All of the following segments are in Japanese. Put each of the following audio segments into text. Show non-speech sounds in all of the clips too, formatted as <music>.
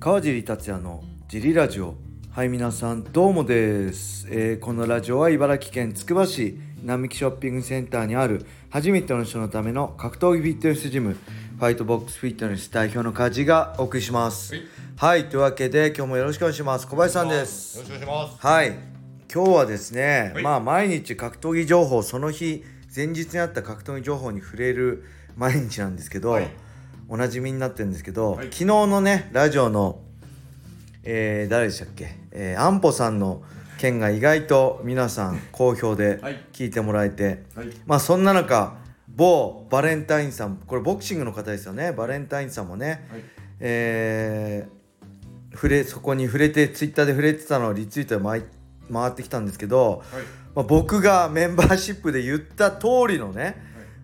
川尻達也のジリラジオ。はい皆さんどうもです、えーこのラジオは茨城県つくば市並木ショッピングセンターにある初めての人のための格闘技フィットネスジムファイトボックスフィットネス代表の梶がお送りします。はい。はいというわけで今日もよろしくお願いします。小林さんです。よろしくお願いします。はい。今日はですね、はい。まあ毎日格闘技情報その日前日にあった格闘技情報に触れる毎日なんですけど、はいおなじみになってるんですけど、はい昨日のねラジオの、えー誰でしたっけ、えー、安保さんの件が意外と皆さん好評ではい聞いてもらえて、はい。まあそんな中某バレンタインさんこれボクシングの方ですよねバレンタインさんもね、はい。えー触れそこに触れてツイッターで触れてたのをリツイートで回い回ってきたんですけど、はい。まあ、僕がメンバーシップで言った通りのね、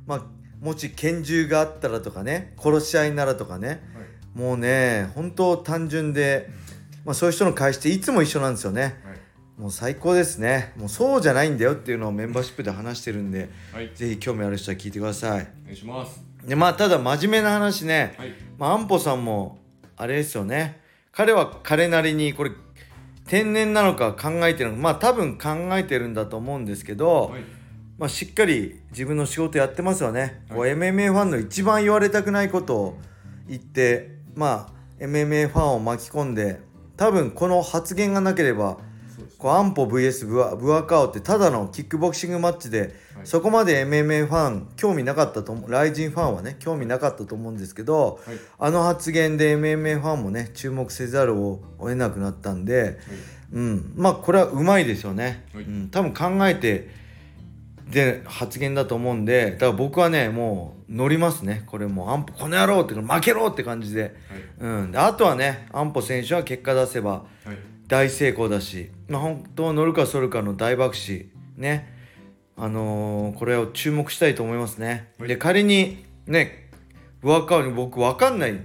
まあ、もし拳銃があったらとかね殺し合いならとかねはい。もうね本当単純で、まあ、そういう人の返していつも一緒なんですよねはい。もう最高ですねもうそうじゃないんだよっていうのをメンバーシップで話してるんではい。ぜひ興味ある人は聞いてくださいお願いします。でまあただ真面目な話ね、はい。まあ、安保さんもあれですよね彼は彼なりにこれ天然なのか考えてるのかまあ多分考えてるんだと思うんですけど、はい。まあ、しっかり自分の仕事やってますよね、はい。MMA ファンの一番言われたくないことを言ってまあ MMA ファンを巻き込んで多分この発言がなければ。こう安保 VS ブワブワカオってただのキックボクシングマッチで、はい。そこまで MMA ファン興味なかったと思うライジンファンはね興味なかったと思うんですけど、はい。あの発言で MMA ファンもね注目せざるを得なくなったんで、うん、まあこれはうまいですよね、はい。うん、多分考えてで発言だと思うんでだから僕はねもう乗りますねこれもう安保この野郎って負けろって感じで,、はい。うん、であとはね安保選手は結果出せばはい。大成功だし、まあ、本当乗るかそるかの大爆死ねあのーこれを注目したいと思いますね、はいで仮にねブワカオに僕分かんない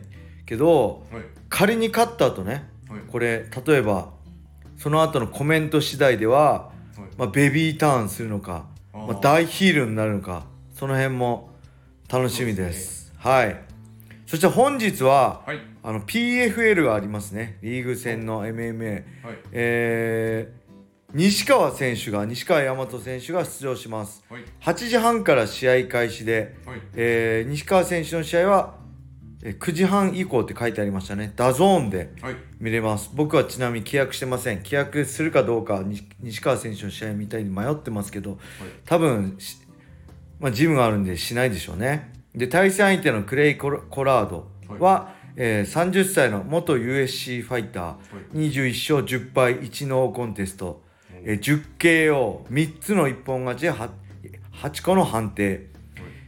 けどはい。仮に勝った後ねはい。これ例えばその後のコメント次第では、はい。まあ、ベビーターンするのかまあ、大ヒールになるのか。その辺も楽しみです。はい。そして本日ははい。あの PFL がありますね。リーグ戦の MMA はい。えー西川選手が西川大和選手が出場します。はい。8時半から試合開始で、はい。えー西川選手の試合はえー9時半以降って書いてありましたね。 DAZN ではい。見れます。僕はちなみに契約してません。契約するかどうかは西西川選手の試合みたいに迷ってますけど多分しまあ、ジムがあるんでしないでしょうね。で対戦相手のクレイ・コラードは、えー30歳の元 UFC ファイター、21勝10敗1ノーコンテスト、えー 10KO3 つの一本勝ちで 8, 8個の判定。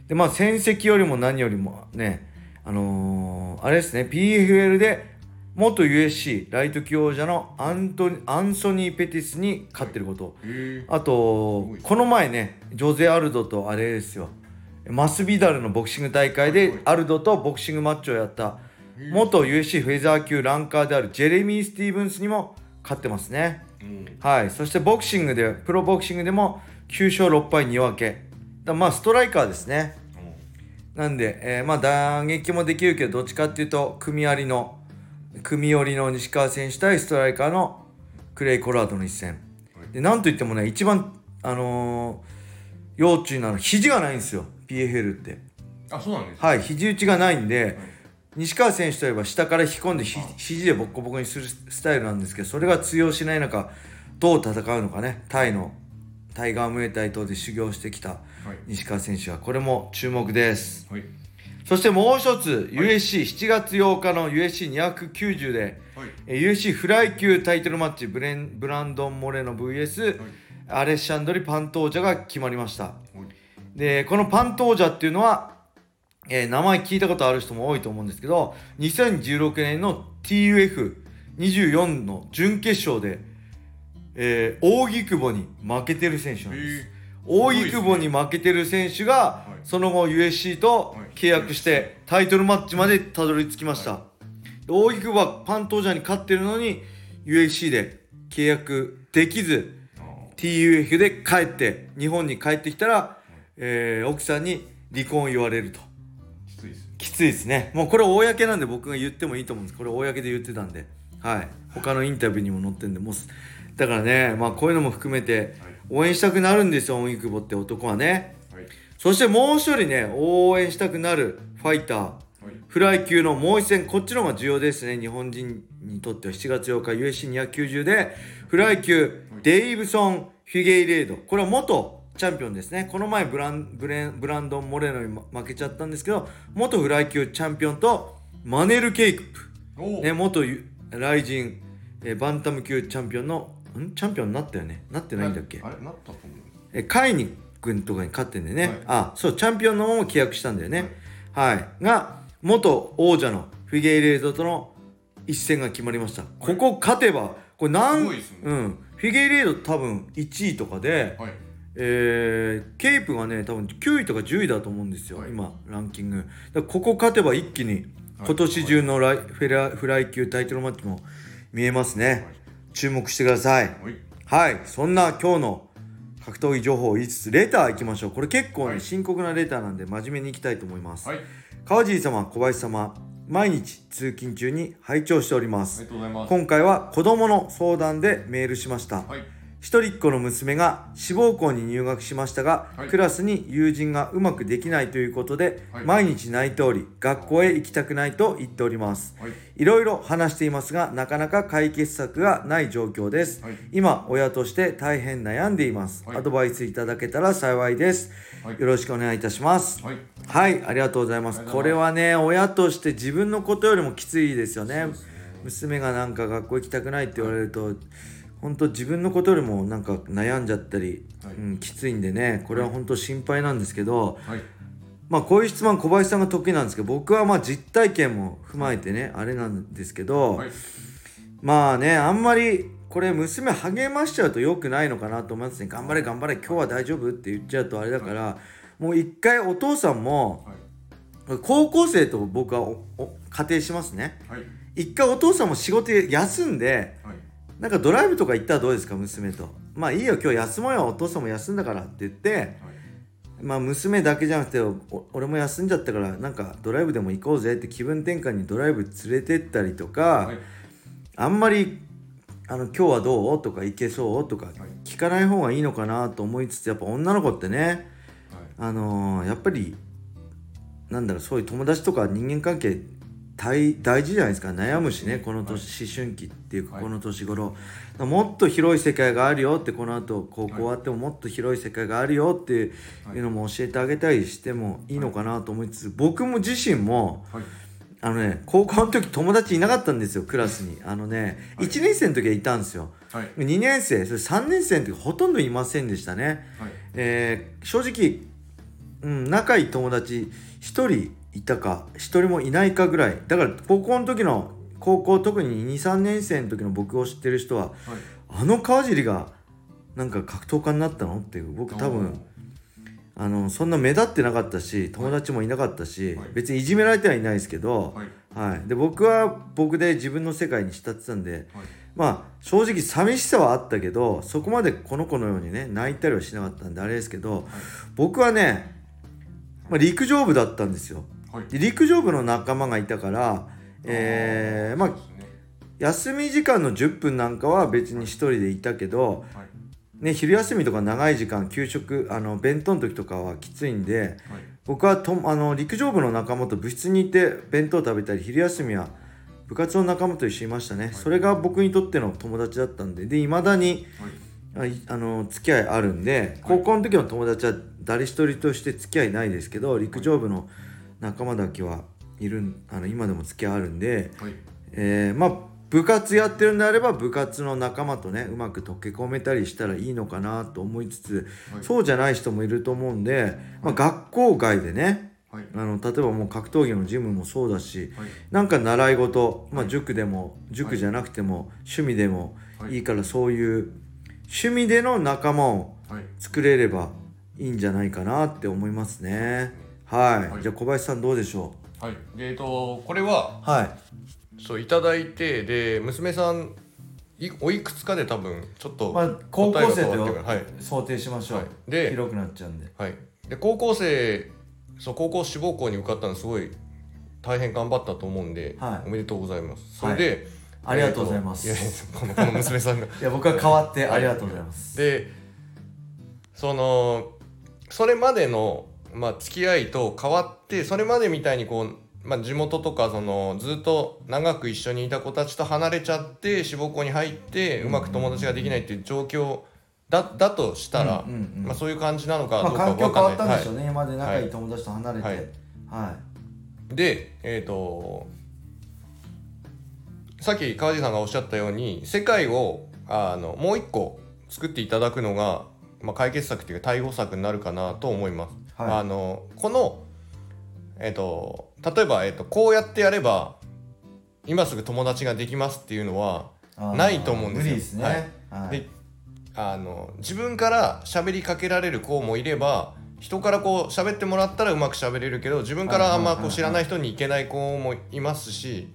でまあ戦績よりも何よりもねあのーあれですね PFL で元 USC ライト級王者のアントアンソニー・ペティスに勝ってること、へえ。あとこの前ねジョゼ・アルドとあれですよ。マスビダルのボクシング大会はいでアルドとボクシングマッチをやった元 USC フェザー級ランカーであるジェレミー・スティーブンスにも勝ってますね。うん。はい。そしてボクシングでプロボクシングでも9勝6敗2分け。だまあストライカーですねなんで、えーまあ打撃もできるけどどっちかっていうと組ありの組寄りの西川選手対ストライカーのクレイ・コラードの一戦。はいでなんといってもね一番あのー要注意なのは肘がないんですよ PFL って。あ、そうなんです。はい肘打ちがないんで、西川選手といえば下から引き込んでひ肘でボッコボコにするスタイルなんですけどそれが通用しない中どう戦うのかねタイのタイガームエタイ等で修行してきたはい。西川選手はこれも注目ですはい。そしてもう一つ USC7 月8日の USC290 で、はい。えー USC フライ級タイトルマッチブレンブランドン・モレノ VS、アレッシャンドリ・パントージャが決まりましたはい。でこのパントージャっていうのは、えー名前聞いたことある人も多いと思うんですけど2016年の TUF24 の準決勝で、えー、扇久保に負けてる選手なんです。扇久保に負けてる選手が、はい。その後 USC と契約してタイトルマッチまでたどり着きました、で扇久保はパントージャに勝ってるのに USC で契約できずあ TUF で帰って日本に帰ってきたら、えー奥さんに離婚を言われると。きついですね。きついですね。もうこれ公なんで僕が言ってもいいと思うんです。これ公で言ってたんで。はい。他のインタビューにも載ってんでもうだからねまあこういうのも含めて応援したくなるんですよ荻窪って男はね。はい。そしてもう一人ね応援したくなるファイター。はい。フライ級のもう一戦こっちの方が重要ですね。日本人にとっては。7月8日 USC290 で。フライ級デイブソン・フィゲイレード。これは元チャンピオンですね。この前ブランブレンブランドン・モレノにま負けちゃったんですけど元フライ級チャンピオンとマネル・ケイクプ。ね、元ゆライジン、えーバンタム級チャンピオンのん？チャンピオンになったよね？なってないんだっけ？あれなったと思う。えカイニ君とかに勝ってんでね、はい。あそうチャンピオンのまま契約したんだよね。はい、が元王者のフィゲイレードとの一戦が決まりました、ここ勝てばこれなんね。うん。フィゲイレード多分1位とかで、はい。えーケイプがね多分9位とか10位だと思うんですよ、はい。今ランキング。ここ勝てば一気に今年中のライ、フェラフライ級タイトルマッチも見えますね、注目してくださいはいはい、そんな今日の格闘技情報を言いつつ、レター行きましょう。これ結構ね、はい深刻なレターなんで、真面目に行きたいと思います。はい川尻様、小林様、毎日通勤中に拝聴しておりまありす。がとうございます今回は子供の相談でメールしました。はい一人っ子の娘が志望校に入学しましたが、はい。クラスに友人がうまくできないということで、はい。毎日泣いており学校へ行きたくないと言っております。はい。いろいろ話していますがなかなか解決策がない状況です、はい。今親として大変悩んでいます、はい。アドバイスいただけたら幸いです、はい。よろしくお願いいたします。はい。はいありがとうございます。ありがとうございます。これはね親として自分のことよりもきついですよね。娘がなんか学校行きたくないって言われると、本当自分のことよりもなんか悩んじゃったり、はい。うん、きついんでねこれは本当心配なんですけど、はい。まあこういう質問小林さんが得意なんですけど僕はまあ実体験も踏まえてねあれなんですけど、はい。まあねあんまりこれ娘励ましちゃうと良くないのかなと思いますね。頑張れ頑張れ今日は大丈夫って言っちゃうとあれだから、もう一回お父さんもはい。高校生と僕はおお仮定しますね。はい。一回お父さんも仕事休んではいなんかドライブとか行ったらどうですか娘と？まあいいよ今日休もうよ。お父さんも休んだからって言ってはい。まあ娘だけじゃなくてお俺も休んじゃったからなんかドライブでも行こうぜって気分転換にドライブ連れてったりとか、はい。あんまりあの「今日はどう?」とか「行けそう?」とか聞かない方がいいのかなと思いつつやっぱ女の子ってねはい。あのーやっぱりなんだろうそういう友達とか人間関係大大事じゃないですか。悩むしねこの年、思春期っていうかはい。この年頃、もっと広い世界があるよってこの後高校終わってももっと広い世界があるよっていうのも教えてあげたりしてもいいのかなと思いつつ僕も自身もはい。あのね高校の時友達いなかったんですよクラスに。あのね、はい。1年生の時はいたんですよ。はい。2年生それ3年生の時ほとんどいませんでしたね。はい。えー正直、うん、仲いい友達1人いたか1人もいないかぐらい。だから高校の時の高校特に23年生の時の僕を知ってる人ははい。あの川尻がなんか格闘家になったのっていう僕多分あのそんな目立ってなかったし友達もいなかったし、はい。別にいじめられてはいないですけど、はい。はい、で僕は僕で自分の世界に浸ってたんではい。まあ正直寂しさはあったけどそこまでこの子のようにね泣いたりはしなかったんであれですけど僕はね、まあ、陸上部だったんですよはい。で陸上部の仲間がいたから、えーまあ休み時間の10分なんかは別に一人でいたけど、はい。ね、昼休みとか長い時間給食あの弁当の時とかはきついんではい。僕はとあの陸上部の仲間と部室にいて弁当食べたり昼休みは部活の仲間と一緒にいましたね、それが僕にとっての友達だったんででいまだにはい。あの付き合いあるんで高校の時の友達は誰一人として付き合いないですけど陸上部の仲間だけはいるんあの今でも付き合いあるんで、はい。えーまあ部活やってるんであれば部活の仲間とねうまく溶け込めたりしたらいいのかなと思いつつ、はい。そうじゃない人もいると思うんで、まあ、学校外でねはい。あの例えばもう格闘技のジムもそうだしはい。なんか習い事、まあ、はい。塾でも塾じゃなくても趣味でもはい。いいからそういう趣味での仲間をはい。作れればいいんじゃないかなって思いますね。はい、はい。じゃあ小林さんどうでしょはい。でえっとこれはう。はい。そういただいてで娘さんいおいくつかで多分ちょっとまあ高校生ではい。想定しましょう。はい。で広くなっちゃうんで。はい。で高校生そう高校志望校に受かったのす。ごい大変頑張ったと思うんで、はい。おめでとうございます。それで、ありがとうございます。いやいやこのこの娘さんが。<laughs> いや僕は代わってありがとうございます、でそのそれまでの、まあ、付き合いと変わってそれまでみたいにこう、まあ、地元とかそのずっと長く一緒にいた子たちと離れちゃって志望校に入ってうまく友達ができないっていう状況だだとしたら、うんうんうんまあ、そういう感じなのかまあ、どうかかんない。わったんでしょうね、今まで仲いい友達と離れて。ははい。い、でえっ、とさっき川地さんがおっしゃったように世界をあのもう一個作っていただくのが、まあ、解決策っていうか対応策になるかなと思います。はい。あのこのえっ、と例えば、えー、とこうやってやれば今すぐ友達ができますっていうのはないと思うんですよ。無理ですね、はい。はい。であの自分から喋りかけられる子もいれば人からこう喋ってもらったらうまく喋れるけど自分からあんまこう知らない人に行けない子もいますし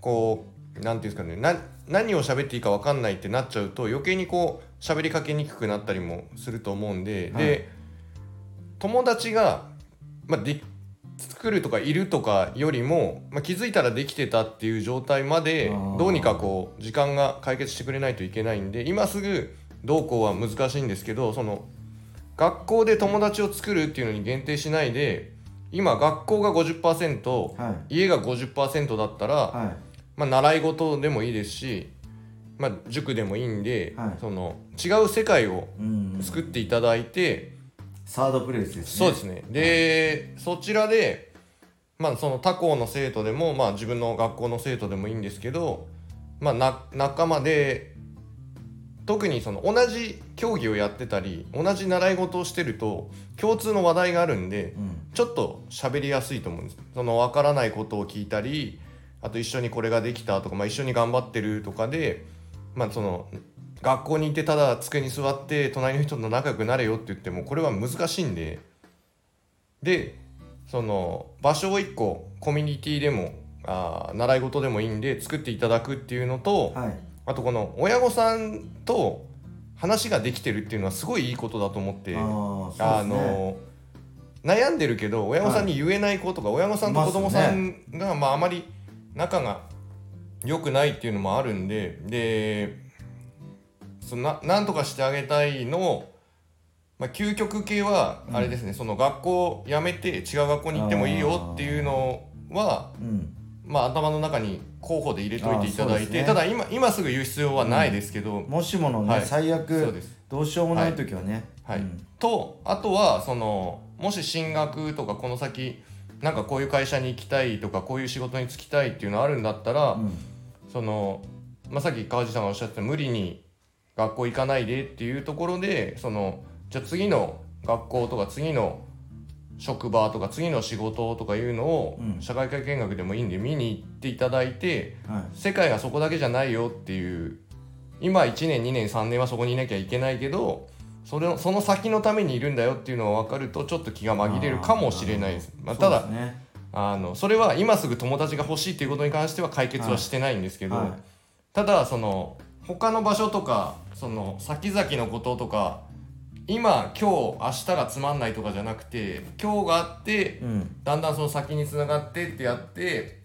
こうなんていうんですかねな何を喋っていいか分かんないってなっちゃうと余計にこう喋りかけにくくなったりもすると思うんで、はい。で友達が、まあ、で作るとかいるとかよりも、まあ、気づいたらできてたっていう状態までどうにかこう時間が解決してくれないといけないんで今すぐどうこうは難しいんですけどその学校で友達を作るっていうのに限定しないで今学校が50%、はい。家が50%だったら、はい。まあ、習い事でもいいですし、まあ、塾でもいいんで、はい。その違う世界をうん。作っていただいて、サードプレイスですね。そうですね。で、そちらで、まあ、その他校の生徒でも、まあ、自分の学校の生徒でもいいんですけど、まあ、な仲間で特にその同じ競技をやってたり同じ習い事をしてると共通の話題があるんでうん。ちょっと喋りやすいと思うんです。その分からないことを聞いたりあと一緒にこれができたとか、まあ、一緒に頑張ってるとかで、まあ、その学校に行ってただ机に座って隣の人と仲良くなれよって言ってもこれは難しいんででその場所を1個コミュニティでもあー習い事でもいいんで作っていただくっていうのと、はいあとこの親御さんと話ができてるっていうのはすごいいいことだと思って。あねあの悩んでるけど親御さんに言えない子とか、親御さんと子供さんが、まあ、あまり仲が良くないっていうのもあるんででそのななんとかしてあげたいのを、まあ、究極系はあれですね、その学校辞めて違う学校に行ってもいいよっていうのはうん。まあ、頭の中に候補で入れといていただいて、ね。ただ今今すぐ言う必要はないですけど、もしものね、はい。最そう悪です。どうしようもない時はね。はい。うん。とあとはそのもし進学とかこの先なんかこういう会社に行きたいとかこういう仕事に就きたいっていうのあるんだったら、うん。その、まあ、さっき川地さんがおっしゃってた無理に学校行かないでっていうところでそのじゃあ次の学校とか次の職場とか次の仕事とかいうのをうん。社会科見学でもいいんで見に行っていただいてはい。世界がそこだけじゃないよっていう今1年2年3年はそこにいなきゃいけないけどそれをその先のためにいるんだよっていうのが分かるとちょっと気が紛れるかもしれないです。まあ、ただあのそれは今すぐ友達が欲しいっていうことに関しては解決はしてないんですけど、はい。ただその他の場所とかその先々のこととか今今日明日がつまんないとかじゃなくて今日があってうん。だんだんその先に繋がってってやって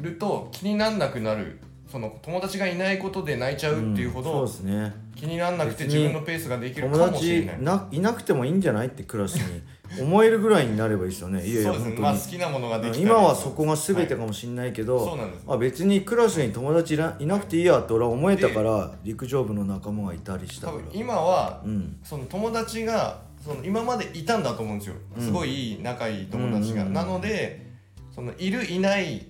ると気になんなくなる。その友達がいないことで泣いちゃうっていうほんそうどですね。気になんなくて自分のペースができる友かもしれ達ない。ないなくてもいいんじゃないってクラスに <laughs> 思えるぐらいになればいいですよね。いやいやそうです本当に。ねまあ好きなものができたり今はそこが全てかもしれないけど、そうなんです。あ別にクラスに友達いらいなくていいやって俺は思えたから陸上部の仲間がいたりしたから多分今はうん。その友達がその今までいたんだと思うんですよ。うん。すごいいい仲いい友達が、なのでそのいるいない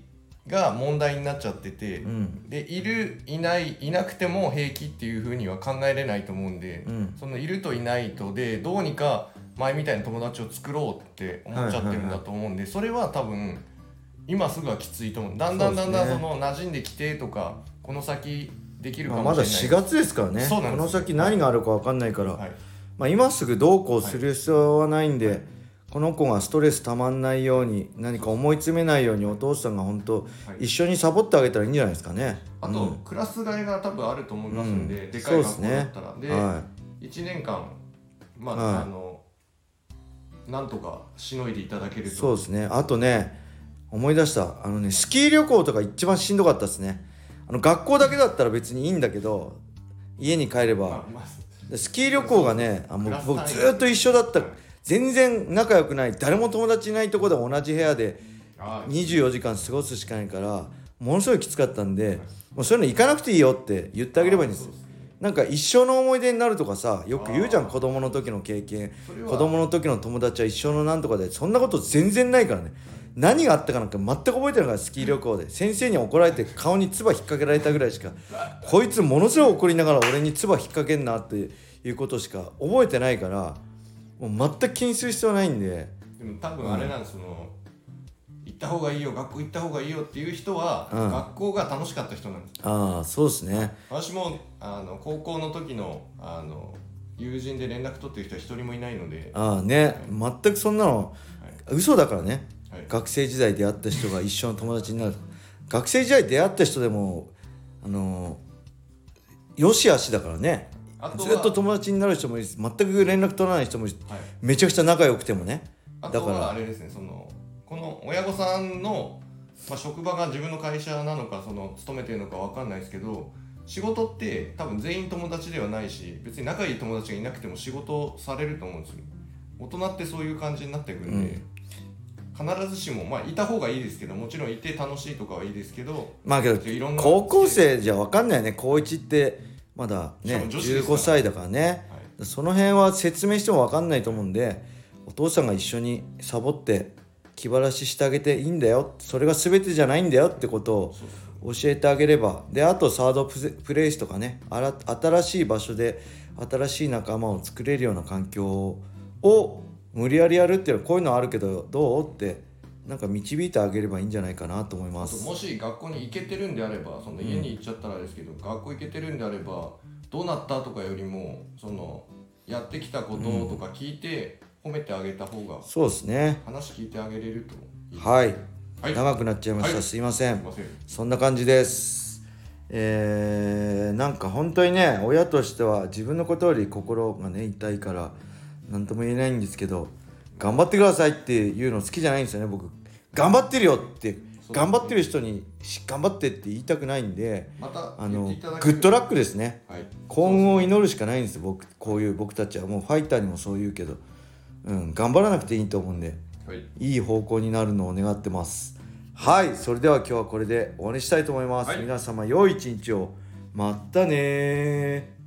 が問題になっちゃってて、うん。でいるいないいなくても平気っていうふうには考えれないと思うんで、うん。そのいるといないとでどうにか前みたいな友達を作ろうって思っちゃってるんだと思うんで、それは多分今すぐはきついと思うだんだんだんだんその馴染んできてとかこの先できるかまあ、まだもしれない、4月ですからね。この先何があるか分かんないから、はい。まあ、今すぐどうこうする必要はないんで、この子がストレスたまんないように何か思い詰めないようにお父さんが本当、はい。一緒にサボってあげたらいいんじゃないですかね。あと、うんクラス替えが多分あると思いますんで、うん。でかい学校そうですね。だったらで,、は1年間まあ、はい。あのなんとかしのいでいただけると。そうですね。あとね思い出した。あのねスキー旅行とか一番しんどかったですね。あの学校だけだったら別にいいんだけど家に帰れば、スキー旅行がねあもう僕ずーっと一緒だった。はい全然仲良くない誰も友達いないとこで同じ部屋であー24時間過ごすしかないからものすごいきつかったんでもうそういうの行かなくていいよって言ってあげればいいんですそうですねなんか一生の思い出になるとかさよく言うじゃん子供の時の経験。子供の時の友達は一生のなんとかでそんなこと全然ないからね。何があったかなんか全く覚えてないからスキー旅行で。先生に怒られて顔に唾引っ掛けられたぐらいしかこいつものすごい怒りながら俺に唾引っ掛けんなっていうことしか覚えてないからもう全く気にする必要ないんで。でも多分あれなんですその行った方がいいよ学校行った方がいいよっていう人は、うん。学校が楽しかった人なんです。ああそうですね。私もあの高校の時のあの友人で連絡取ってる人は一人もいないので、ああね。全くそんなの嘘だからね。はい。学生時代出会った人が一生の友達になる。学生時代出会った人でもあのよしあしだからね。ずっと友達になる人もいるし全く連絡取らない人もはい、めちゃくちゃ仲良くてもね。だから。あれですねそのこの親御さんの、まあ、職場が自分の会社なのかその勤めてるのかわかんないですけど仕事って多分全員友達ではないし別に仲いい友達がいなくても仕事されると思うんですよ。大人ってそういう感じになってくるんで、必ずしもまあいた方がいいですけどもちろんいて楽しいとかはいいですけどまあけいろんなど高校生じゃ分かんないよね。高1ってまだねも女子ですから。15歳だからね。はい。その辺は説明しても分かんないと思うんでお父さんが一緒にサボって気晴らししてあげていいんだよ。それが全てじゃないんだよってことを教えてあげれば。であとサードプレイスとかね。あら新しい場所で新しい仲間を作れるような環境を無理やりやるっていうのはこういうのあるけどどうってなんか導いてあげればいいんじゃないかなと思います。もし学校に行けてるんであればその家に行っちゃったらですけど、学校行けてるんであればどうなったとかよりもそのやってきたこととか聞いて褒めてあげた方がそうですね。話聞いてあげれるとはい、はい。長くなっちゃいました、はい。すいません。そんな感じです。えー、なんか本当にね親としては自分のことより心がね痛いから何とも言えないんですけど頑張ってくださいっていうの好きじゃないんですよね僕。頑張ってるよって頑張ってる人にし頑張ってって言いたくないんでまたあのグッドラックですね。はい。幸運を祈るしかないんですよ僕。こういう僕たちは。もうファイターにもそう言うけど、うん、頑張らなくていいと思うんではい。いい方向になるのを願ってます。はいそれでは今日はこれで終わりにしたいと思います、はい。皆様良い一日を。またねー